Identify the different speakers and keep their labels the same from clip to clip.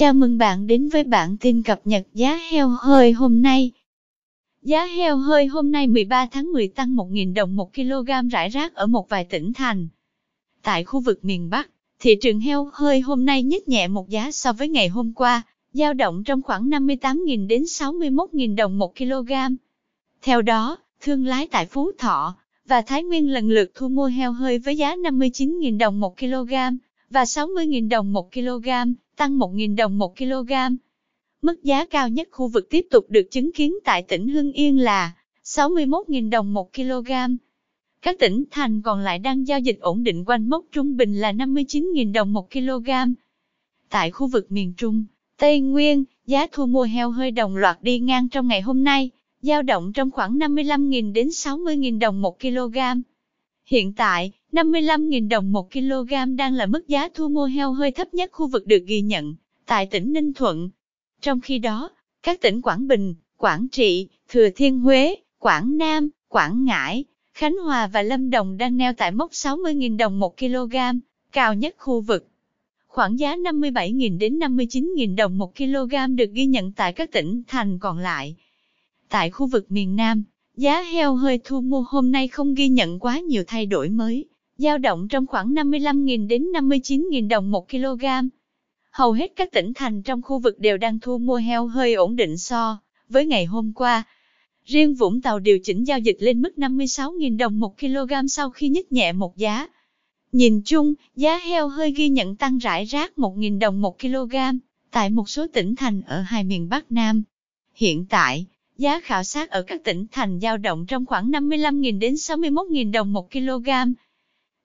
Speaker 1: Chào mừng bạn đến với bản tin cập nhật giá heo hơi hôm nay. Giá heo hơi hôm nay 13 tháng 10 tăng 1.000 đồng 1 kg rải rác ở một vài tỉnh thành. Tại khu vực miền Bắc, thị trường heo hơi hôm nay nhích nhẹ một giá so với ngày hôm qua, dao động trong khoảng 58.000 đến 61.000 đồng 1 kg. Theo đó, thương lái tại Phú Thọ và Thái Nguyên lần lượt thu mua heo hơi với giá 59.000 đồng 1 kg và 60.000 đồng 1 kg, tăng 1.000 đồng 1 kg. Mức giá cao nhất khu vực tiếp tục được chứng kiến tại tỉnh Hưng Yên là 61.000 đồng 1 kg. Các tỉnh thành còn lại đang giao dịch ổn định quanh mốc trung bình là 59.000 đồng 1 kg. Tại khu vực miền Trung, Tây Nguyên, giá thu mua heo hơi đồng loạt đi ngang trong ngày hôm nay, dao động trong khoảng 55.000 đến 60.000 đồng 1 kg. Hiện tại, 55.000 đồng 1 kg đang là mức giá thu mua heo hơi thấp nhất khu vực được ghi nhận, tại tỉnh Ninh Thuận. Trong khi đó, các tỉnh Quảng Bình, Quảng Trị, Thừa Thiên Huế, Quảng Nam, Quảng Ngãi, Khánh Hòa và Lâm Đồng đang neo tại mốc 60.000 đồng 1 kg, cao nhất khu vực. Khoảng giá 57.000 đến 59.000 đồng 1 kg được ghi nhận tại các tỉnh thành còn lại. Tại khu vực miền Nam, giá heo hơi thu mua hôm nay không ghi nhận quá nhiều thay đổi mới, giao động trong khoảng 55.000 đến 59.000 đồng 1 kg. Hầu hết các tỉnh thành trong khu vực đều đang thu mua heo hơi ổn định so với ngày hôm qua. Riêng Vũng Tàu điều chỉnh giao dịch lên mức 56.000 đồng 1 kg sau khi nhích nhẹ một giá. Nhìn chung, giá heo hơi ghi nhận tăng rải rác 1.000 đồng 1 kg tại một số tỉnh thành ở hai miền Bắc Nam. Hiện tại, giá khảo sát ở các tỉnh thành giao động trong khoảng 55.000 đến 61.000 đồng 1 kg.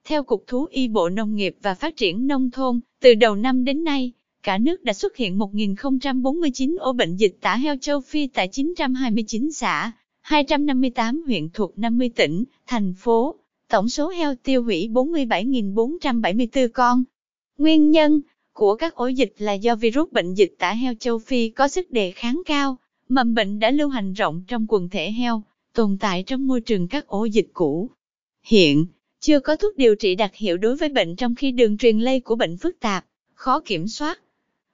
Speaker 1: Theo Cục Thú y Bộ Nông nghiệp và Phát triển Nông thôn, từ đầu năm đến nay, cả nước đã xuất hiện 1.049 ổ bệnh dịch tả heo châu Phi tại 929 xã, 258 huyện thuộc 50 tỉnh, thành phố. Tổng số heo tiêu hủy 47.474 con. Nguyên nhân của các ổ dịch là do virus bệnh dịch tả heo châu Phi có sức đề kháng cao, mầm bệnh đã lưu hành rộng trong quần thể heo, tồn tại trong môi trường các ổ dịch cũ. Hiện, chưa có thuốc điều trị đặc hiệu đối với bệnh trong khi đường truyền lây của bệnh phức tạp, khó kiểm soát.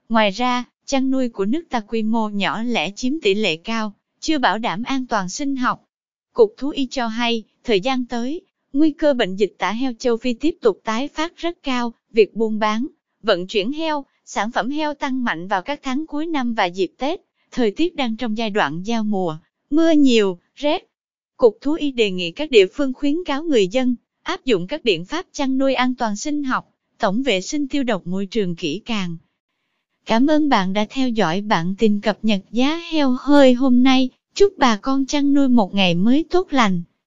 Speaker 1: Ngoài ra, chăn nuôi của nước ta quy mô nhỏ lẻ chiếm tỷ lệ cao, chưa bảo đảm an toàn sinh học. Cục Thú y cho hay, thời gian tới, nguy cơ bệnh dịch tả heo châu Phi tiếp tục tái phát rất cao, việc buôn bán, vận chuyển heo, sản phẩm heo tăng mạnh vào các tháng cuối năm và dịp Tết, thời tiết đang trong giai đoạn giao mùa, mưa nhiều, rét. Cục Thú y đề nghị các địa phương khuyến cáo người dân, áp dụng các biện pháp chăn nuôi an toàn sinh học, tổng vệ sinh tiêu độc môi trường kỹ càng. Cảm ơn bạn đã theo dõi bản tin cập nhật giá heo hơi hôm nay. Chúc bà con chăn nuôi một ngày mới tốt lành.